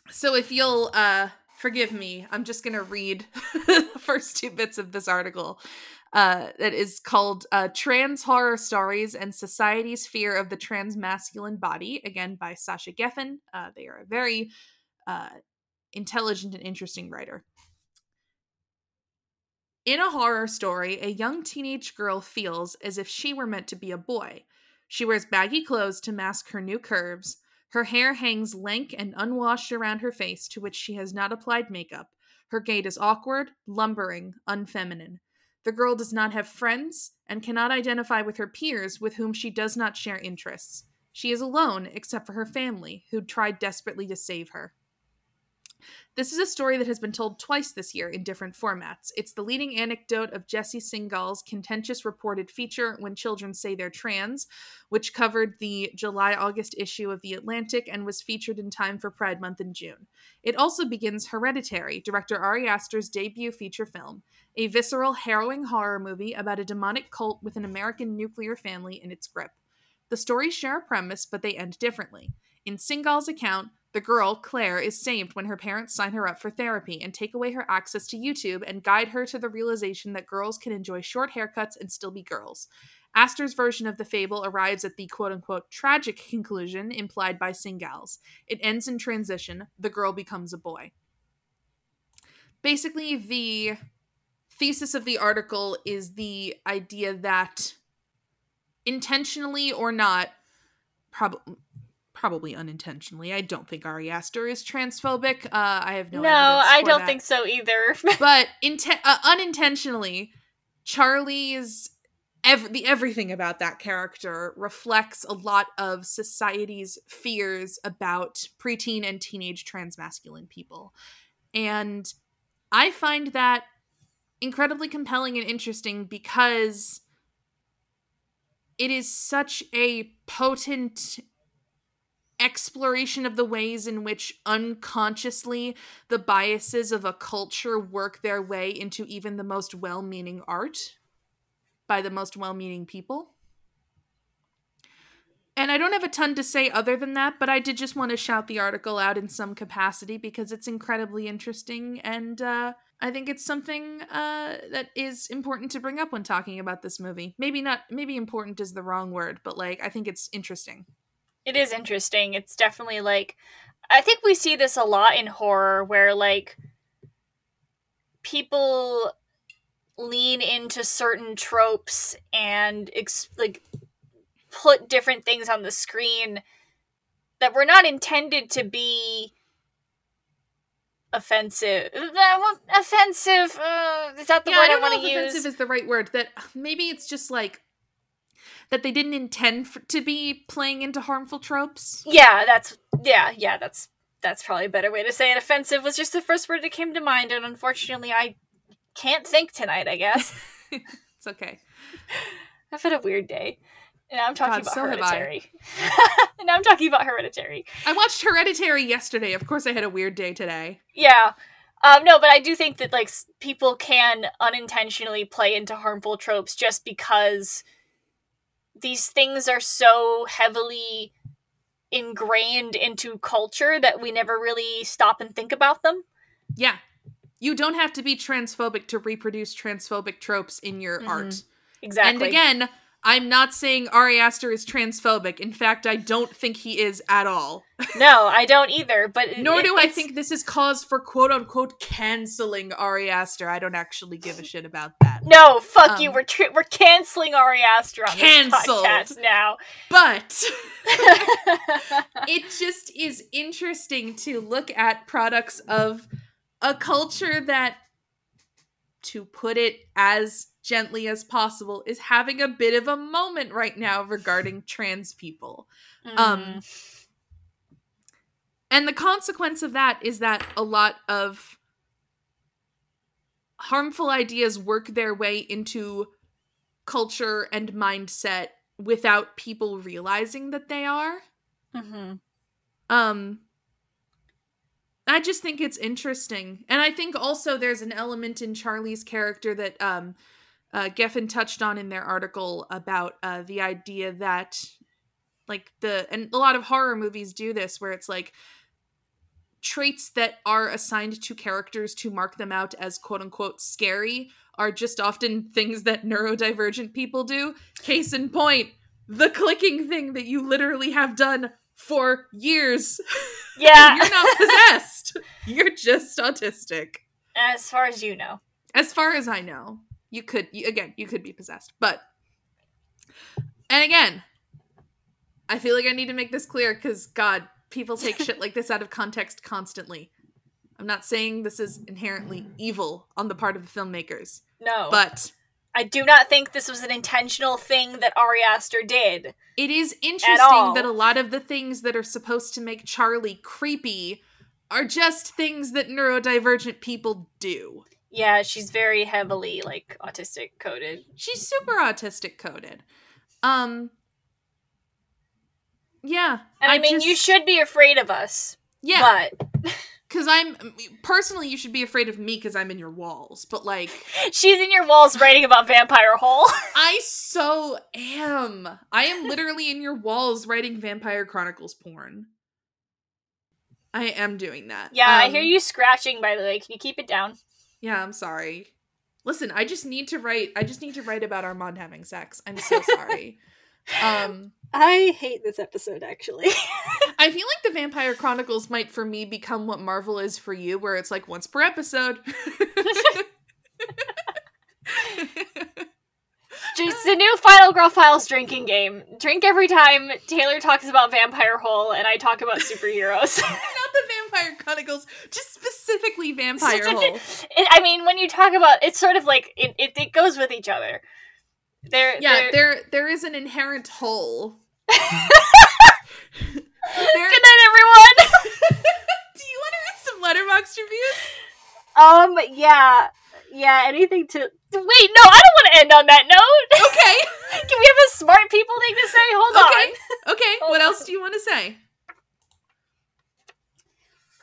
So if you'll uh forgive me, I'm just going to read the first two bits of this article. Uh, that is called uh, Trans Horror Stories and Society's Fear of the Transmasculine Body, again by Sasha Geffen. Uh, they are a very uh, intelligent and interesting writer. In a horror story, a young teenage girl feels as if she were meant to be a boy. She wears baggy clothes to mask her new curves. Her hair hangs lank and unwashed around her face, to which she has not applied makeup. Her gait is awkward, lumbering, unfeminine. The girl does not have friends and cannot identify with her peers with whom she does not share interests. She is alone except for her family, who tried desperately to save her. This is a story that has been told twice this year in different formats. It's the leading anecdote of Jesse Singal's contentious reported feature, When Children Say They're Trans, which covered the July August issue of The Atlantic and was featured in time for Pride Month in June. It also begins Hereditary, director Ari Aster's debut feature film, a visceral, harrowing horror movie about a demonic cult with an American nuclear family in its grip. The stories share a premise, but they end differently. In Singal's account, the girl, Claire, is saved when her parents sign her up for therapy and take away her access to YouTube and guide her to the realization that girls can enjoy short haircuts and still be girls. Aster's version of the fable arrives at the quote unquote tragic conclusion implied by Singal's. It ends in transition. The girl becomes a boy. Basically, the thesis of the article is the idea that intentionally or not, probably probably unintentionally. I don't think Ari Aster is transphobic. Uh, I have no. No, I don't that. think so either. but inten- uh, unintentionally, Charlie's ev- the everything about that character reflects a lot of society's fears about preteen and teenage transmasculine people, and I find that incredibly compelling and interesting because it is such a potent exploration of the ways in which unconsciously the biases of a culture work their way into even the most well meaning art by the most well meaning people. And I don't have a ton to say other than that, but I did just want to shout the article out in some capacity because it's incredibly interesting and uh, I think it's something uh, that is important to bring up when talking about this movie. Maybe not, maybe important is the wrong word, but like I think it's interesting it is interesting. It's definitely like I think we see this a lot in horror where like people lean into certain tropes and ex- like put different things on the screen that were not intended to be offensive. Offensive. Uh, is that the yeah, word I, I want to use? Offensive is the right word. That maybe it's just like that they didn't intend for, to be playing into harmful tropes. Yeah, that's yeah, yeah, that's that's probably a better way to say it. Offensive was just the first word that came to mind, and unfortunately, I can't think tonight. I guess it's okay. I've had a weird day. And I'm talking God, about so Hereditary. and I'm talking about Hereditary. I watched Hereditary yesterday. Of course, I had a weird day today. Yeah. Um, no, but I do think that like people can unintentionally play into harmful tropes just because these things are so heavily ingrained into culture that we never really stop and think about them. Yeah. You don't have to be transphobic to reproduce transphobic tropes in your mm-hmm. art. Exactly. And again, I'm not saying Ari Aster is transphobic. In fact, I don't think he is at all. no, I don't either. But nor it, do I think this is cause for quote unquote canceling Ari Aster. I don't actually give a shit about that. No, fuck um, you. We're tr- we're canceling Ari Aster on canceled. this podcast now. But it just is interesting to look at products of a culture that, to put it as gently as possible is having a bit of a moment right now regarding trans people. Mm. Um and the consequence of that is that a lot of harmful ideas work their way into culture and mindset without people realizing that they are. Mm-hmm. Um I just think it's interesting. And I think also there's an element in Charlie's character that um uh, Geffen touched on in their article about uh, the idea that, like, the, and a lot of horror movies do this where it's like traits that are assigned to characters to mark them out as quote unquote scary are just often things that neurodivergent people do. Case in point, the clicking thing that you literally have done for years. Yeah. You're not possessed. You're just autistic. As far as you know. As far as I know you could you, again you could be possessed. But and again i feel like i need to make this clear because god people take shit like this out of context constantly. I'm not saying this is inherently evil on the part of the filmmakers no. but i do not think this was an intentional thing that ari aster did. It is interesting that a lot of the things that are supposed to make charlie creepy are just things that neurodivergent people do yeah, she's very heavily like autistic coded. She's super autistic coded. Um Yeah. And I, I mean, just, you should be afraid of us. Yeah. But cuz I'm personally you should be afraid of me cuz I'm in your walls, but like she's in your walls writing about Vampire Hole. I so am. I am literally in your walls writing Vampire Chronicles porn. I am doing that. Yeah, I hear Um, you scratching. By the way, can you keep it down? Yeah, I'm sorry. Listen, I just need to write. I just need to write about Armand having sex. I'm so sorry. um, I hate this episode actually. I feel like the Vampire Chronicles might, for me, become what Marvel is for you, where it's like once per episode. Just the new Final Girl Files drinking game. Drink every time Taylor talks about Vampire Hole and I talk about superheroes. Not the Vampire Chronicles, just specifically Vampire Hole. It- I mean, when you talk about it's sort of like it, it, it goes with each other. There, Yeah, there- there there is an inherent hole. Good night, everyone. Do you want to read some letterbox reviews? um, yeah, yeah. Anything to wait? No, I don't want to end on that note. Okay. Can we have a smart people thing to say? Hold Okay. on. Okay. Hold what on. else do you want to say?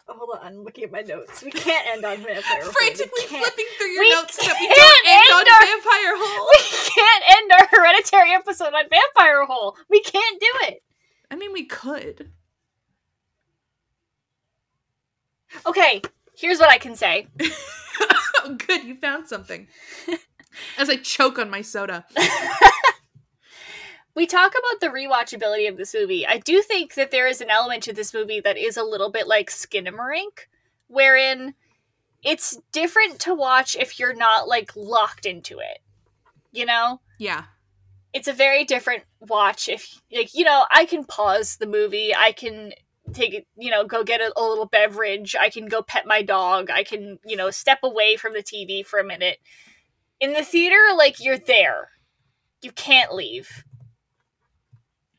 Hold on, I'm looking at my notes. We can't end on Vampire Frantically We flipping through your we notes so that we can't don't end on end our- Vampire Hole. We can't end our hereditary episode on Vampire Hole. We can't do it. I mean, we could. Okay, here's what I can say. oh, good. You found something. As I choke on my soda. We talk about the rewatchability of this movie. I do think that there is an element to this movie that is a little bit like Skinamarink, wherein it's different to watch if you're not like locked into it. You know? Yeah. It's a very different watch if like, you know, I can pause the movie, I can take it, you know, go get a, a little beverage, I can go pet my dog, I can, you know, step away from the TV for a minute. In the theater, like you're there. You can't leave.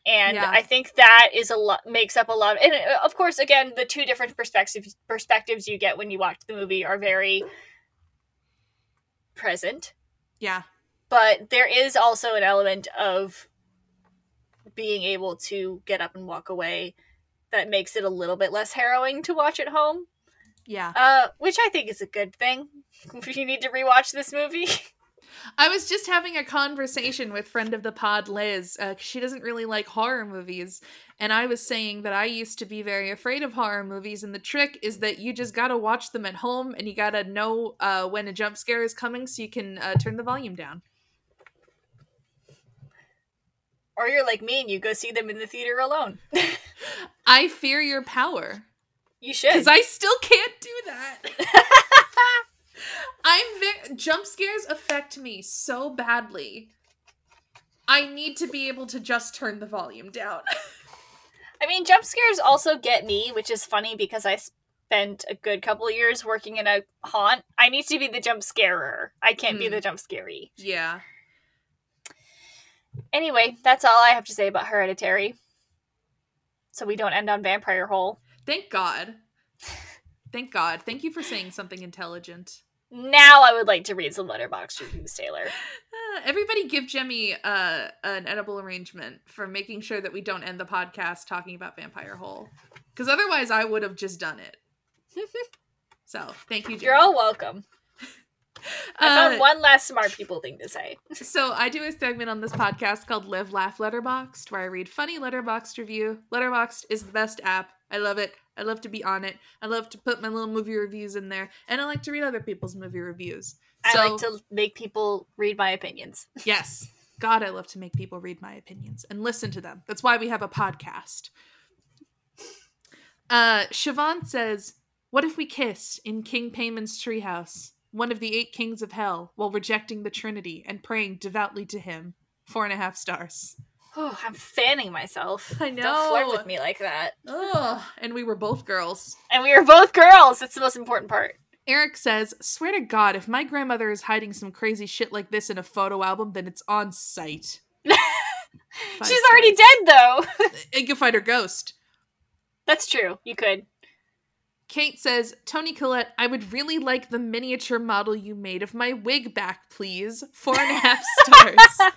And Yeah. I think that is a lot makes up a lot. and uh, of course, again, the two different perspectives perspectives you get when you watch the movie are very present Yeah. but there is also an element of being able to get up and walk away that makes it a little bit less harrowing to watch at home Yeah. uh which i think is a good thing if you need to rewatch this movie I was just having a conversation with friend of the pod, Liz. Uh, she doesn't really like horror movies, and I was saying that I used to be very afraid of horror movies. And the trick is that you just gotta watch them at home, and you gotta know uh, when a jump scare is coming, so you can uh, turn the volume down. Or you're like me and you go see them in the theater alone I fear your power you should because I still can't do that. I'm very jump scares affect me so badly. I need to be able to just turn the volume down. i mean jump scares also get me which is funny because i spent a good couple of years working in a haunt i need to be the jump scarer i can't be Hmm. the jump scary yeah. Anyway, that's all I have to say about Hereditary. So we don't end on Vampire Hole. Thank God. Thank God. Thank you for saying something intelligent. Now I would like to read some letterbox reviews, Taylor. Uh, everybody give Jemmy uh, an edible arrangement for making sure that we don't end the podcast talking about Vampire Hole. Because otherwise, I would have just done it. So, thank you, Jemmy. You're all welcome. I Uh, found one last smart people thing to say. So I do a segment on this podcast called Live Laugh Letterboxd, where I read funny Letterboxd review. Letterboxd is the best app. I love it. I love to be on it. I love to put my little movie reviews in there, and I like to read other people's movie reviews. I like to make people read my opinions. Yes. God, I love to make people read my opinions and listen to them. That's why we have a podcast. Uh, Siobhan says, What if we kissed in King Paimon's treehouse, one of the eight kings of hell, while rejecting the Trinity and praying devoutly to him? Four and a half stars. Oh, I'm fanning myself. I know. Don't flirt with me like that. Ugh. And we were both girls. And we were both girls. That's the most important part. Eric says, Swear to God, if my grandmother is hiding some crazy shit like this in a photo album, then it's on site. She's already dead, though. You can find her ghost. That's true. You could. Kate says, Toni Collette, I would really like the miniature model you made of my wig back, please. Four and a half stars.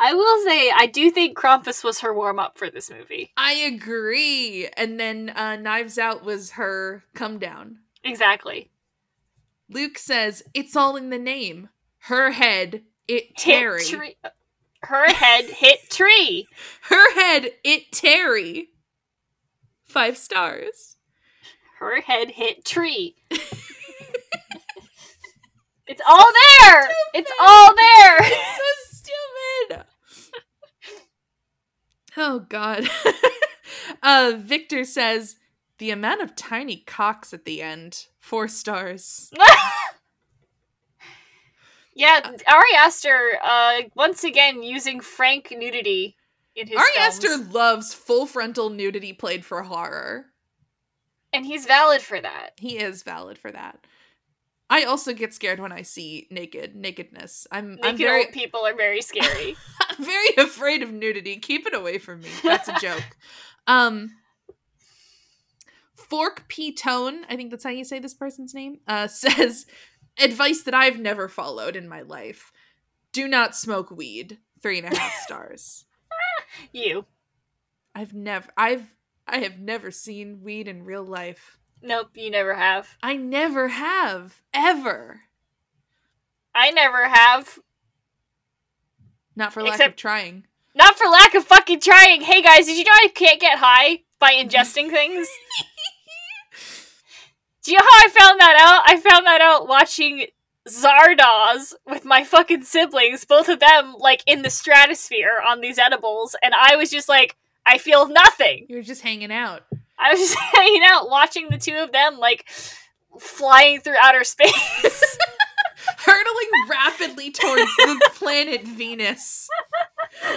I will say, I do think Krampus was her warm up for this movie. I agree. And then uh, Knives Out was her come down. Exactly. Luke says, It's all in the name. Her head, it Terry. Her head hit tree. Her head, it Terry. Five stars. Her head hit tree. it's all there. It's all there. It's so stupid. oh god. uh Victor says the amount of tiny cocks at the end. Four stars. yeah, Ari Aster, uh, once again using frank nudity in his Ari films. Aster loves full frontal nudity played for horror. And he's valid for that. He is valid for that. I also get scared when I see naked nakedness. I'm I'm Naked very old people are very scary. I'm very afraid of nudity. Keep it away from me. That's a joke. um Fork P Tone, I think that's how you say this person's name, uh, says advice that I've never followed in my life. Do not smoke weed. Three and a half stars. you. I've never I've I have never seen weed in real life. Nope, you never have. I never have. Ever. I never have. Not for lack of trying. Not for lack of fucking trying. Hey guys, did you know I can't get high by ingesting things? Do you know how I found that out? I found that out watching Zardoz with my fucking siblings, both of them like in the stratosphere on these edibles, and I was just like, I feel nothing. You're just hanging out. I was just hanging out watching the two of them like flying through outer space. hurtling rapidly towards the planet Venus.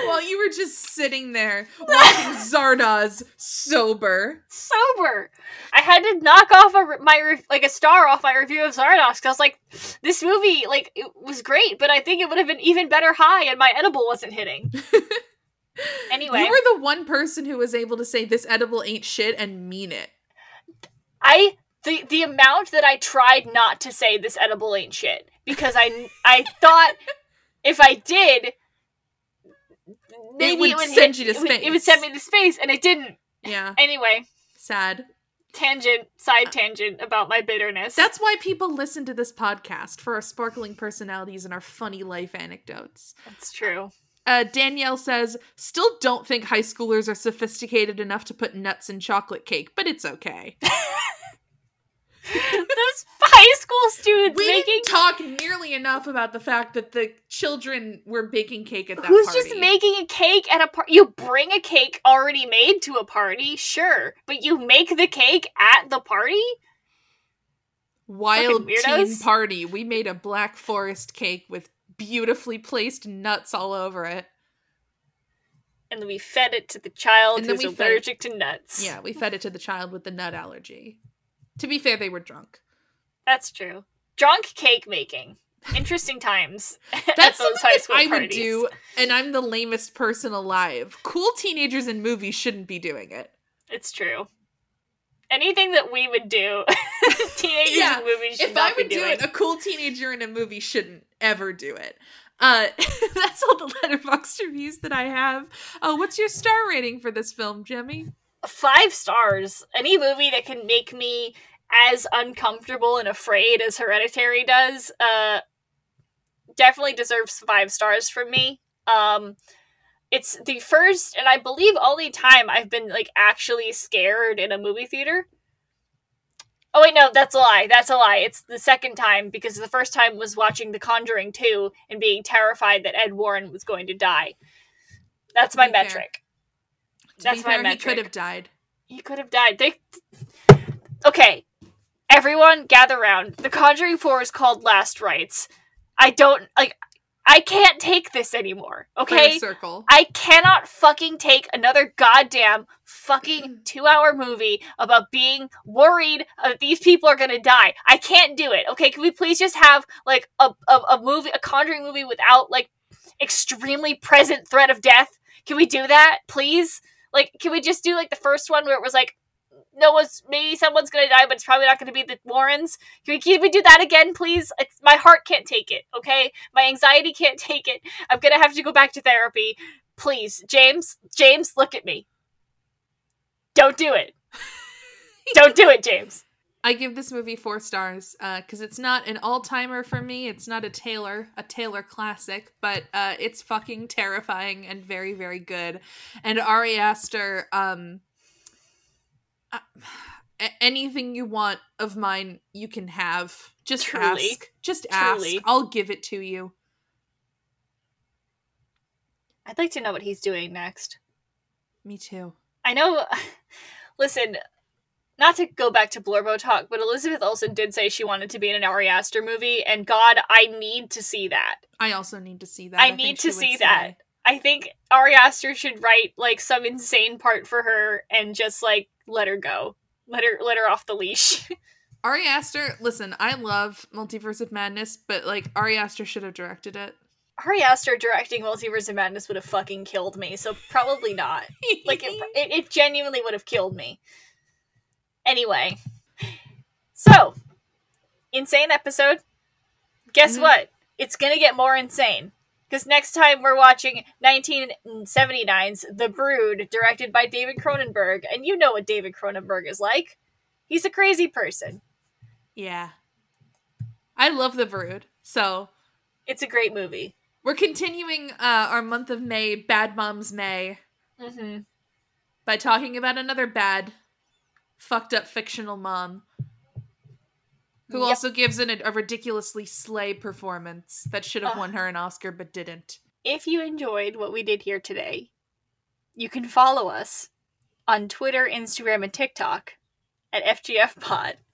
While you were just sitting there watching Zardoz sober. sober. I had to knock off a, my re- like a star off my review of Zardoz because I was like, this movie like it was great, but I think it would have been even better high, and my edible wasn't hitting. Anyway, You were the one person who was able to say this edible ain't shit and mean it. I the the amount that I tried not to say this edible ain't shit because I I thought if I did. Maybe would it would send hit- you to it would- It would send me to space, and it didn't. Yeah, Anyway, sad. tangent, side tangent about my bitterness. That's why people listen to this podcast for our sparkling personalities and our funny life anecdotes. That's true. Uh, Danielle says, still don't think high schoolers are sophisticated enough to put nuts in chocolate cake, but it's okay. Those high school students We making didn't talk nearly enough about the fact that the children were baking cake at that party. Who's party. just making a cake at a party? You bring a cake already made to a party, sure, but you make the cake at the party? Wild teen party. We made a black forest cake with beautifully placed nuts all over it. And then we fed it to the child And then who's we fed- allergic to nuts. Yeah, we fed it to the child with the nut allergy. To be fair, they were drunk. That's true. Drunk cake making. Interesting times at That's those high that school I would do, and I'm the lamest person alive. Cool teenagers in movies shouldn't be doing it. It's true. Anything that we would do, teenagers Yeah, in movies should if not I would be do it, a cool teenager in a movie shouldn't ever do it. Uh, that's all the letterbox reviews that I have. Oh, what's your star rating for this film, Jemmy? five stars. Any movie that can make me as uncomfortable and afraid as Hereditary does, uh, definitely deserves five stars from me. Um, it's the first and I believe only time I've been like actually scared in a movie theater. Oh wait, no, that's a lie. That's a lie. It's the second time because the first time was watching The Conjuring 2 and being terrified that Ed Warren was going to die. That's my metric. That's be my metric. he could have died. He could have died. They Okay. Everyone gather round. The Conjuring 4 is called Last Rites. I don't like I can't take this anymore. Okay? circle. I cannot fucking take another goddamn fucking 2-hour movie about being worried that these people are going to die. I can't do it. Okay? Can we please just have like a, a a movie a Conjuring movie without like extremely present threat of death? Can we do that, please? Like, can we just do like the first one where it was like, no one's maybe someone's gonna die, but it's probably not gonna be the Warrens. Can we, can we do that again, please? It's, my heart can't take it. Okay, my anxiety can't take it. I'm gonna have to go back to therapy. Please, James. James, look at me. Don't do it. Don't do it, James. I give this movie four stars because it's not an all timer for me. It's not a Taylor, a Taylor classic, but uh, it's fucking terrifying and very, very good. And Ari Aster, um, Uh, anything you want of mine, you can have. Just Truly. ask. Just Truly. ask. I'll give it to you. I'd like to know what he's doing next. Me too. I know. Listen, not to go back to Blorbo talk, but Elizabeth Olsen did say she wanted to be in an Ari Aster movie, and God, I need to see that. I also need to see that. I think need to see that. slay. I think Ari Aster should write like some insane part for her and just like let her go, let her let her off the leash. Ari Aster, listen, I love Multiverse of Madness, but like Ari Aster should have directed it. Ari Aster directing Multiverse of Madness would have fucking killed me, so probably not. Like it, it, it genuinely would have killed me. Anyway, so insane episode. Guess Mhm. what? It's gonna get more insane because next time we're watching 1979's The Brood, directed by David Cronenberg, and you know what David Cronenberg is like. He's a crazy person. yeah. I love The Brood. So It's a great movie. we're continuing uh, our month of May, Bad Moms May, hmm by talking about another bad, fucked up fictional mom who Yep. also gives in a, ridiculously slay performance that should have Ugh. won her an Oscar but didn't. if you enjoyed what we did here today, you can follow us on Twitter, Instagram, and TikTok at FGF Pod.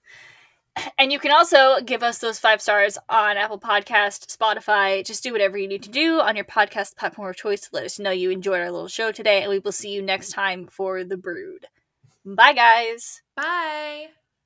And you can also give us those five stars on Apple Podcast, Spotify. Just do whatever you need to do on your podcast platform of choice to let us know you enjoyed our little show today. And we will see you next time for The Brood. Bye, guys. Bye.